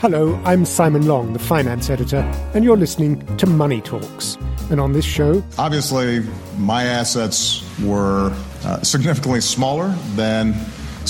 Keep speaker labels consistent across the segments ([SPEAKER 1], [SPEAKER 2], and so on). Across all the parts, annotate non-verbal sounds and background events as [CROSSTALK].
[SPEAKER 1] Hello, I'm Simon Long, the finance editor, and you're listening to Money Talks. And on this show...
[SPEAKER 2] Obviously, my assets were uh, significantly smaller than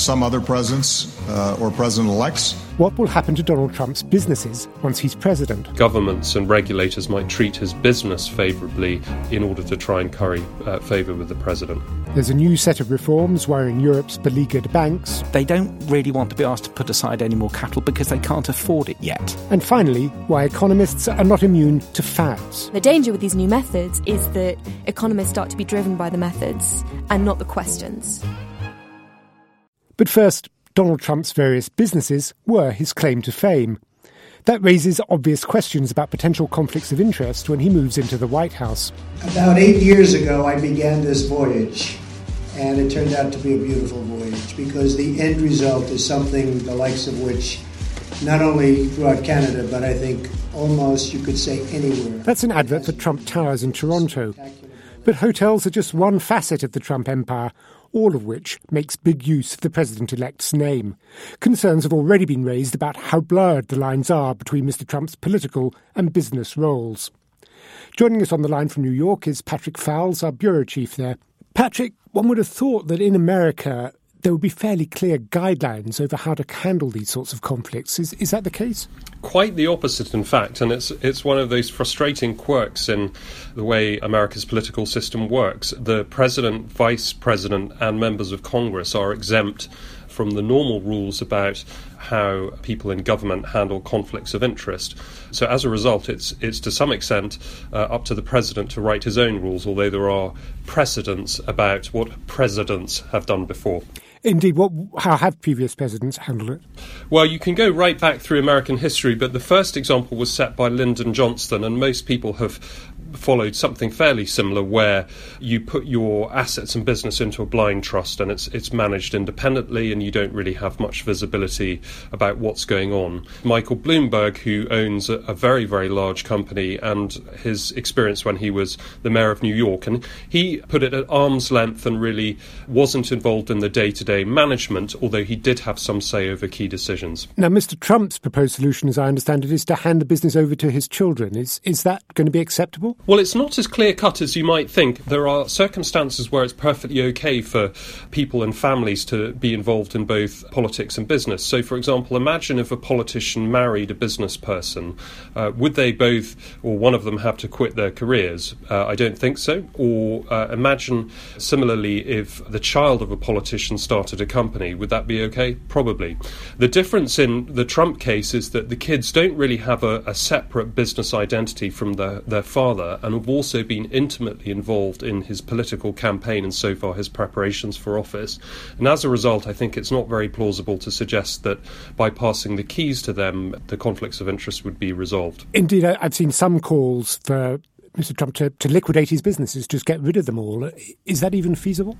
[SPEAKER 2] some other presidents uh, or president elects.
[SPEAKER 1] What will happen to Donald Trump's businesses once he's president?
[SPEAKER 3] Governments and regulators might treat his business favourably in order to try and curry uh, favour with the president.
[SPEAKER 1] There's a new set of reforms worrying Europe's beleaguered banks.
[SPEAKER 4] They don't really want to be asked to put aside any more capital because they can't afford it yet.
[SPEAKER 1] And finally, why economists are not immune to fads.
[SPEAKER 5] The danger with these new methods is that economists start to be driven by the methods and not the questions.
[SPEAKER 1] But first, Donald Trump's various businesses were his claim to fame. That raises obvious questions about potential conflicts of interest when he moves into the White House.
[SPEAKER 6] About eight years ago, I began this voyage, and it turned out to be a beautiful voyage because the end result is something the likes of which not only throughout Canada, but I think almost you could say anywhere.
[SPEAKER 1] That's an advert for Trump Towers in Toronto. But hotels are just one facet of the Trump empire, all of which makes big use of the president elect's name. Concerns have already been raised about how blurred the lines are between Mr. Trump's political and business roles. Joining us on the line from New York is Patrick Foulis, our bureau chief there. Patrick, one would have thought that in America there would be fairly clear guidelines over how to handle these sorts of conflicts. Is, is that the case?
[SPEAKER 3] Quite the opposite, in fact, and it's it's one of those frustrating quirks in the way America's political system works. The president, vice president, and members of Congress are exempt from the normal rules about how people in government handle conflicts of interest. So as a result, it's it's to some extent uh, up to the president to write his own rules, although there are precedents about what presidents have done before.
[SPEAKER 1] Indeed, what, how have previous presidents handled it?
[SPEAKER 3] Well, you can go right back through American history, but the first example was set by Lyndon Johnson, and most people have followed something fairly similar where you put your assets and business into a blind trust and it's it's managed independently and you don't really have much visibility about what's going on. Michael Bloomberg who owns a, a very very large company and his experience when he was the mayor of New York and he put it at arm's length and really wasn't involved in the day-to-day management although he did have some say over key decisions.
[SPEAKER 1] Now Mr Trump's proposed solution as I understand it is to hand the business over to his children. Is is that going to be acceptable?
[SPEAKER 3] Well, it's not as clear cut as you might think. There are circumstances where it's perfectly okay for people and families to be involved in both politics and business. So, for example, imagine if a politician married a business person. Uh, would they both, or one of them, have to quit their careers? Uh, I don't think so. Or uh, imagine, similarly, if the child of a politician started a company. Would that be okay? Probably. The difference in the Trump case is that the kids don't really have a, a separate business identity from their, their father Uh, and have also been intimately involved in his political campaign and so far his preparations for office. And as a result, I think it's not very plausible to suggest that by passing the keys to them, the conflicts of interest would be resolved.
[SPEAKER 1] Indeed, I've seen some calls for Mr. Trump to, to liquidate his businesses, just get rid of them all. Is that even feasible?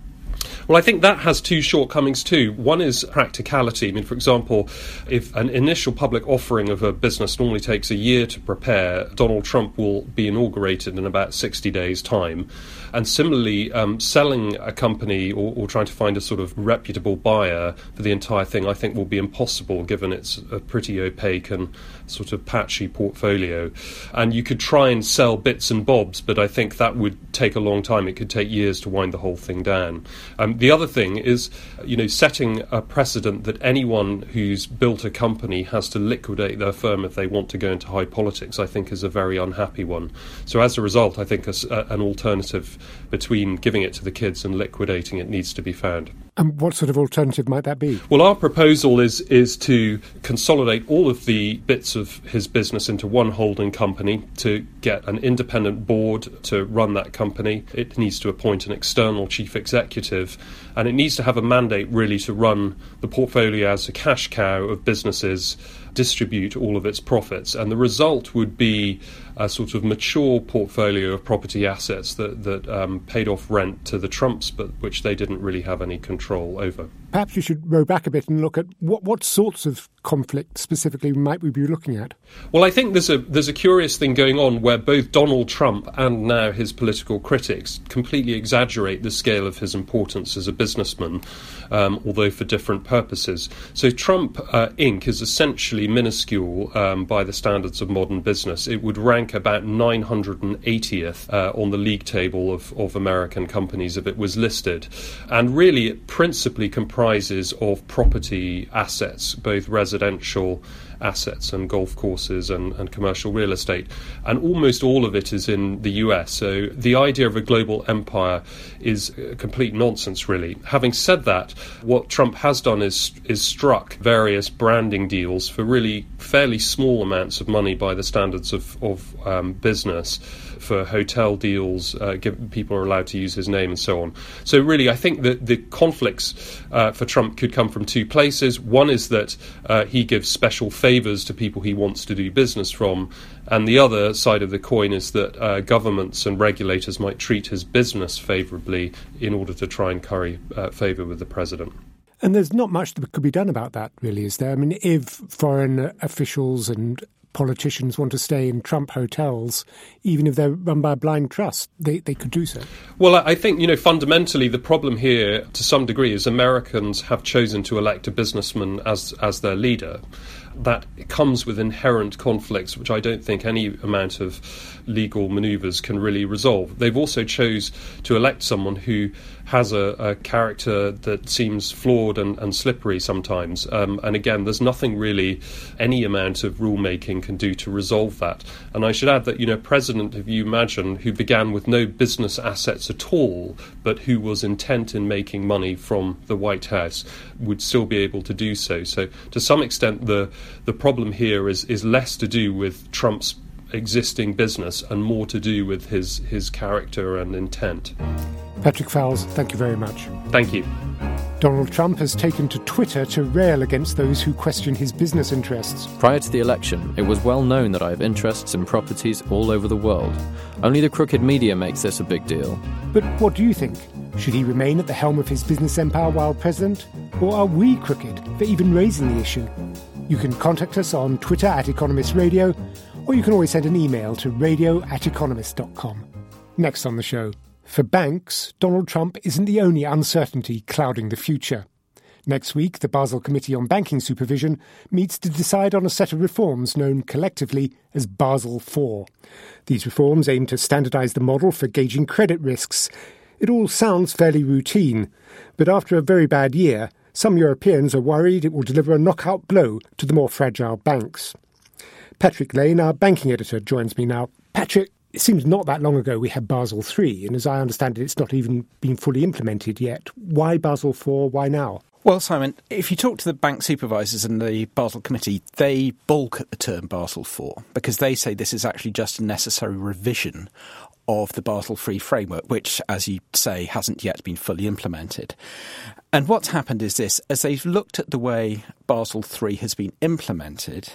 [SPEAKER 3] Well, I think that has two shortcomings too. One is practicality. I mean, for example, if an initial public offering of a business normally takes a year to prepare, Donald Trump will be inaugurated in about 60 days' time. And similarly, um, selling a company or, or, trying to find a sort of reputable buyer for the entire thing, I think will be impossible given it's a pretty opaque and sort of patchy portfolio. And you could try and sell bits and bobs, but I think that would take a long time. It could take years to wind the whole thing down. Um, the other thing is, you know, setting a precedent that anyone who's built a company has to liquidate their firm if they want to go into high politics, I think is a very unhappy one. So as a result, I think a, an alternative between giving it to the kids and liquidating it needs to be found.
[SPEAKER 1] And what sort of alternative might that be?
[SPEAKER 3] Well, our proposal is is to consolidate all of the bits of his business into one holding company to get an independent board to run that company. It needs to appoint an external chief executive, and it needs to have a mandate really to run the portfolio as a cash cow of businesses distribute all of its profits. And the result would be a sort of mature portfolio of property assets that, that um, paid off rent to the Trumps, but which they didn't really have any control over.
[SPEAKER 1] Perhaps you should row back a bit and look at what, what sorts of conflict specifically might we be looking at?
[SPEAKER 3] Well, I think there's a there's a curious thing going on where both Donald Trump and now his political critics completely exaggerate the scale of his importance as a businessman, um, although for different purposes. So Trump uh, Inc. is essentially minuscule um, by the standards of modern business. It would rank about 980th uh, on the league table of, of American companies if it was listed, and really it principally comprises comprises of property assets, both residential assets and golf courses and, and, commercial real estate. And almost all of it is in the US. So the idea of a global empire is complete nonsense, really. Having said that, what Trump has done is, is struck various branding deals for really fairly small amounts of money by the standards of, of um, business for hotel deals, uh, give, people are allowed to use his name and so on. So, really, I think that the conflicts uh, for Trump could come from two places. One is that uh, he gives special favors to people he wants to do business from, and the other side of the coin is that uh, governments and regulators might treat his business favorably in order to try and curry uh, favor with the president.
[SPEAKER 1] And there's not much that could be done about that, really, is there? I mean, if foreign officials and politicians want to stay in Trump hotels, even if they're run by a blind trust, they, they could do so.
[SPEAKER 3] Well, I think, you know, fundamentally the problem here to some degree is Americans have chosen to elect a businessman as, as their leader that comes with inherent conflicts, which I don't think any amount of legal manoeuvres can really resolve. They've also chose to elect someone who has a, a character that seems flawed and, and slippery sometimes. Um, and again, there's nothing really any amount of rulemaking can do to resolve that. And I should add that, you know, President, if you imagine, who began with no business assets at all, but who was intent in making money from the White House, would still be able to do so. So, to some extent, the the problem here is is less to do with Trump's existing business and more to do with his his character and intent.
[SPEAKER 1] Patrick Foulis, thank you very much.
[SPEAKER 3] Thank you.
[SPEAKER 1] Donald Trump has taken to Twitter to rail against those who question his business interests.
[SPEAKER 7] Prior to the election, it was well known that I have interests in properties all over the world. Only the crooked media makes this a big deal.
[SPEAKER 1] But what do you think? Should he remain at the helm of his business empire while president? Or are we crooked for even raising the issue? You can contact us on Twitter at Economist Radio, or you can always send an email to radio at economist.com. Next on the show. For banks, Donald Trump isn't the only uncertainty clouding the future. Next week, the Basel Committee on Banking Supervision meets to decide on a set of reforms known collectively as Basel IV. These reforms aim to standardize the model for gauging credit risks. It all sounds fairly routine, but after a very bad year, some Europeans are worried it will deliver a knockout blow to the more fragile banks. Patrick Lane, our banking editor, joins me now. Patrick, it seems not that long ago we had Basel III, and as I understand it, it's not even been fully implemented yet. Why Basel IV? Why now?
[SPEAKER 4] Well, Simon, if you talk to the bank supervisors and the Basel Committee, they balk at the term Basel IV because they say this is actually just a necessary revision of the Basel III framework, which, as you say, hasn't yet been fully implemented. And what's happened is this as they've looked at the way Basel III has been implemented,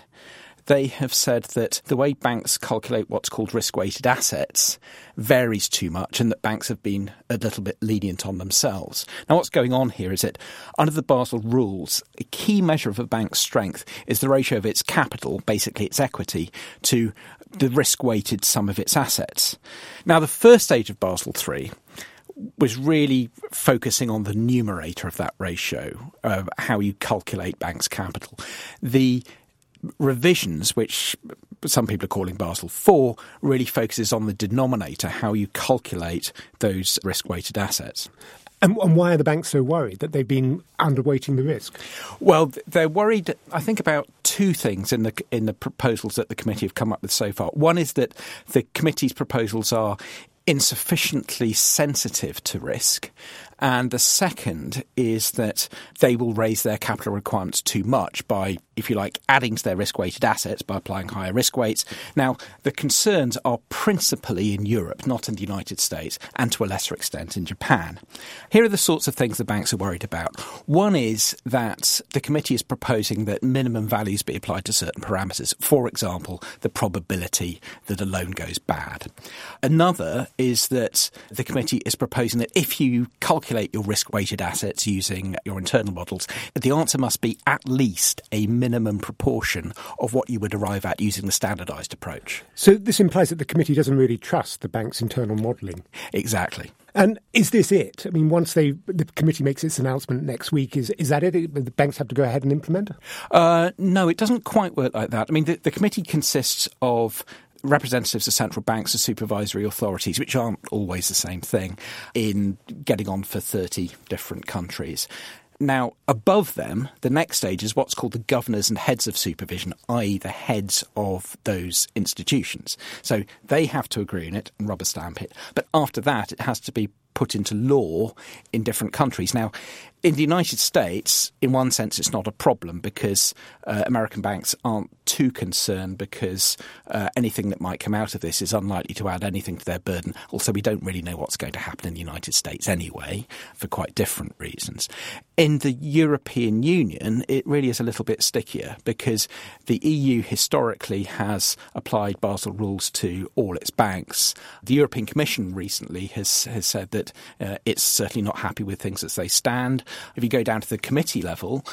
[SPEAKER 4] they have said that the way banks calculate what's called risk weighted assets varies too much and that banks have been a little bit lenient on themselves. Now, what's going on here is that under the Basel rules, a key measure of a bank's strength is the ratio of its capital, basically its equity, to the risk weighted sum of its assets. Now, the first stage of Basel III was really focusing on the numerator of that ratio, uh, how you calculate banks' capital. The revisions, which some people are calling Basel IV, really focuses on the denominator, how you calculate those risk weighted assets.
[SPEAKER 1] And, and, why are the banks so worried that they've been underweighting the risk?
[SPEAKER 4] Well, they're worried, I think, about two things in the in the proposals that the committee have come up with so far. One is that the committee's proposals are insufficiently sensitive to risk, And the second is that they will raise their capital requirements too much by, if you like, adding to their risk weighted assets by applying higher risk weights. Now, the concerns are principally in Europe, not in the United States, and to a lesser extent in Japan. Here are the sorts of things the banks are worried about. One is that the committee is proposing that minimum values be applied to certain parameters. For example, the probability that a loan goes bad. Another is that the committee is proposing that if you calculate your risk weighted assets using your internal models, the answer must be at least a minimum proportion of what you would arrive at using the standardized approach.
[SPEAKER 1] So this implies that the committee doesn't really trust the bank's internal modelling.
[SPEAKER 4] Exactly.
[SPEAKER 1] And is this it? I mean, once they the committee makes its announcement next week, is is that it? The banks have to go ahead and implement?
[SPEAKER 4] Uh, no, it doesn't quite work like that. I mean, the, the committee consists of representatives of central banks and supervisory authorities, which aren't always the same thing, in getting on for 30 different countries. Now, above them, the next stage is what's called the governors and heads of supervision, i.e., the heads of those institutions. So they have to agree on it and rubber stamp it. But after that, it has to be put into law in different countries. Now, in the United States, in one sense, it's not a problem because uh, American banks aren't too concerned because uh, anything that might come out of this is unlikely to add anything to their burden. Also, we don't really know what's going to happen in the United States anyway, for quite different reasons. In the European Union, it really is a little bit stickier because the EU historically has applied Basel rules to all its banks. The European Commission recently has, has said that uh, it's certainly not happy with things as they stand. If you go down to the committee level,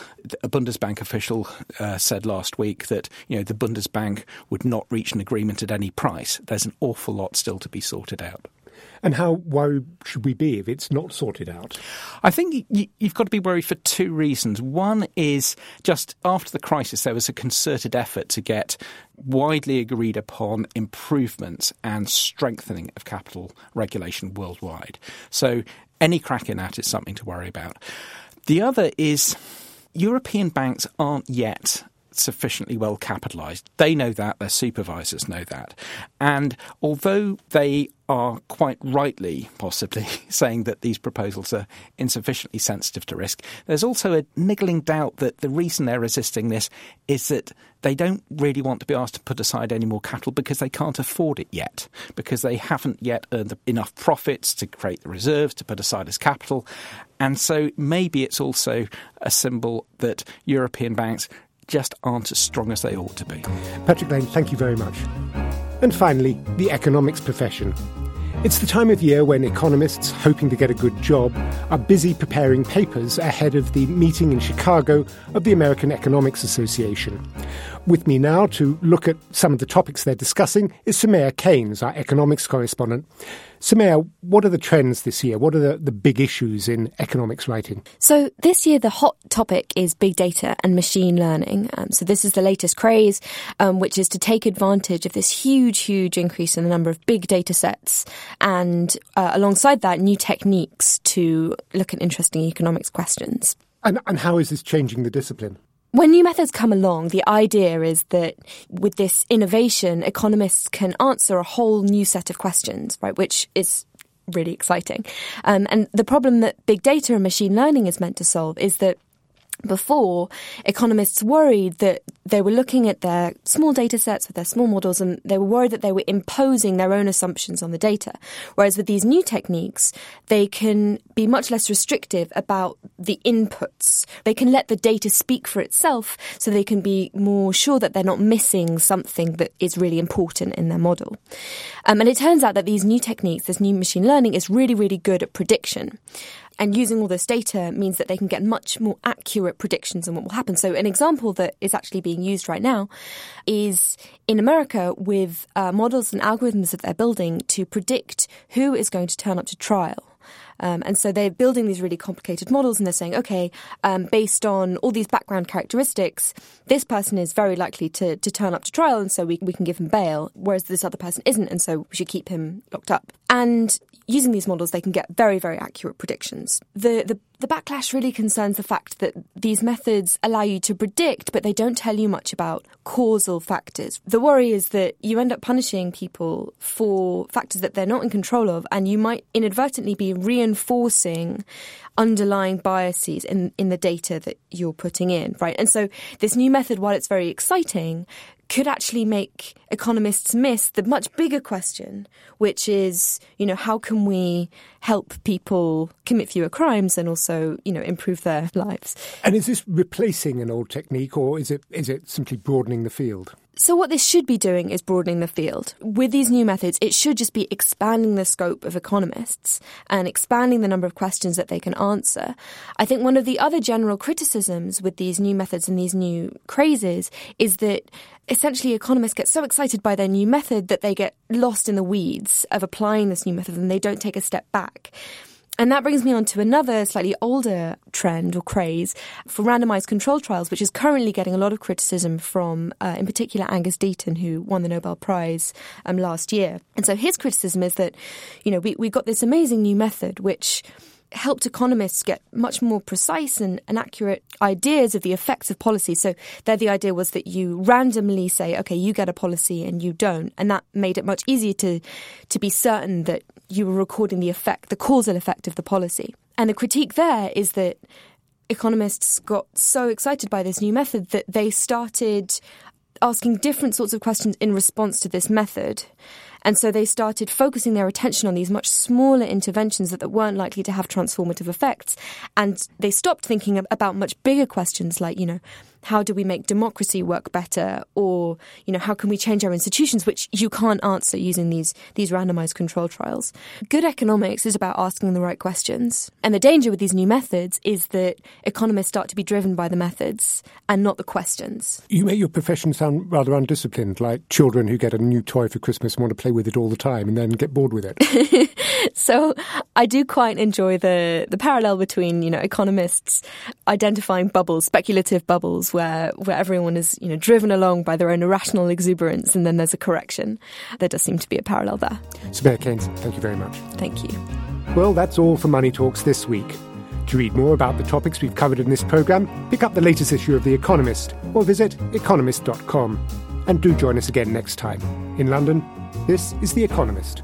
[SPEAKER 4] a Bundesbank official uh, said last week that you know the Bundesbank would not reach an agreement at any price. There's an awful lot still to be sorted out.
[SPEAKER 1] And how worried should we be if it's not sorted out?
[SPEAKER 4] I think you've got to be worried for two reasons. One is just after the crisis, there was a concerted effort to get widely agreed upon improvements and strengthening of capital regulation worldwide. So any crack in that is something to worry about. The other is European banks aren't yet sufficiently well capitalised. They know that, their supervisors know that. And although they are quite rightly, possibly, [LAUGHS] saying that these proposals are insufficiently sensitive to risk, there's also a niggling doubt that the reason they're resisting this is that they don't really want to be asked to put aside any more capital because they can't afford it yet, because they haven't yet earned enough profits to create the reserves to put aside as capital. And so maybe it's also a symbol that European banks just aren't as strong as they ought to be.
[SPEAKER 1] Patrick Lane, thank you very much. And finally, the economics profession. It's the time of year when economists hoping to get a good job are busy preparing papers ahead of the meeting in Chicago of the American Economics Association. With me now to look at some of the topics they're discussing is Soumaya Keynes, our economics correspondent. Soumaya, what are the trends this year? What are the, the big issues in economics writing?
[SPEAKER 5] So, this year, the hot topic is big data and machine learning. Um, so, this is the latest craze, um, which is to take advantage of this huge, huge increase in the number of big data sets and uh, alongside that, new techniques to look at interesting economics questions.
[SPEAKER 1] And, and how is this changing the discipline?
[SPEAKER 5] When new methods come along, the idea is that with this innovation, economists can answer a whole new set of questions, right, which is really exciting. Um, and the problem that big data and machine learning is meant to solve is that before, economists worried that they were looking at their small data sets with their small models and they were worried that they were imposing their own assumptions on the data. Whereas with these new techniques, they can be much less restrictive about the inputs. They can let the data speak for itself so they can be more sure that they're not missing something that is really important in their model. Um, and it turns out that these new techniques, this new machine learning, is really, really good at prediction. And using all this data means that they can get much more accurate predictions on what will happen. So, an example that is actually being used right now is in America with uh, models and algorithms that they're building to predict who is going to turn up to trial. Um, and so they're building these really complicated models and they're saying, okay, um, based on all these background characteristics, this person is very likely to, to turn up to trial and so we, we can give him bail, whereas this other person isn't and so we should keep him locked up. And using these models, they can get very, very accurate predictions. The, the the backlash really concerns the fact that these methods allow you to predict, but they don't tell you much about causal factors. The worry is that you end up punishing people for factors that they're not in control of, and you might inadvertently be reinforcing underlying biases in, in the data that you're putting in, right? And so this new method, while it's very exciting, could actually make economists miss the much bigger question, which is, you know, how can we help people commit fewer crimes and also, you know, improve their lives?
[SPEAKER 1] And is this replacing an old technique or is it is it simply broadening the field?
[SPEAKER 5] So, what this should be doing is broadening the field. With these new methods, it should just be expanding the scope of economists and expanding the number of questions that they can answer. I think one of the other general criticisms with these new methods and these new crazes is that essentially economists get so excited by their new method that they get lost in the weeds of applying this new method and they don't take a step back. And that brings me on to another slightly older trend or craze for randomized control trials, which is currently getting a lot of criticism from, uh, in particular, Angus Deaton, who won the Nobel Prize um, last year. And so his criticism is that, you know, we, we got this amazing new method which helped economists get much more precise and, and, accurate ideas of the effects of policy. So there the idea was that you randomly say, okay, you get a policy and you don't. And that made it much easier to to be certain that you were recording the effect, the causal effect of the policy. And the critique there is that economists got so excited by this new method that they started asking different sorts of questions in response to this method. And so they started focusing their attention on these much smaller interventions that, that weren't likely to have transformative effects. And they stopped thinking about much bigger questions like, you know, how do we make democracy work better? Or you know how can we change our institutions which you can't answer using these these randomized control trials? Good economics is about asking the right questions. And the danger with these new methods is that economists start to be driven by the methods and not the questions.
[SPEAKER 1] You make your profession sound rather undisciplined like children who get a new toy for christmas and want to play with it all the time and then get bored with it. [LAUGHS]
[SPEAKER 5] So i do quite enjoy the the parallel between you know economists identifying bubbles speculative bubbles where where everyone is you know driven along by their own irrational exuberance, and then there's a correction. There does seem to be a parallel there.
[SPEAKER 1] Soumaya Keynes, thank you very much.
[SPEAKER 5] Thank you.
[SPEAKER 1] Well, that's all for Money Talks this week. To read more about the topics we've covered in this programme, pick up the latest issue of The Economist or visit economist.com. And do join us again next time. In London, this is The Economist.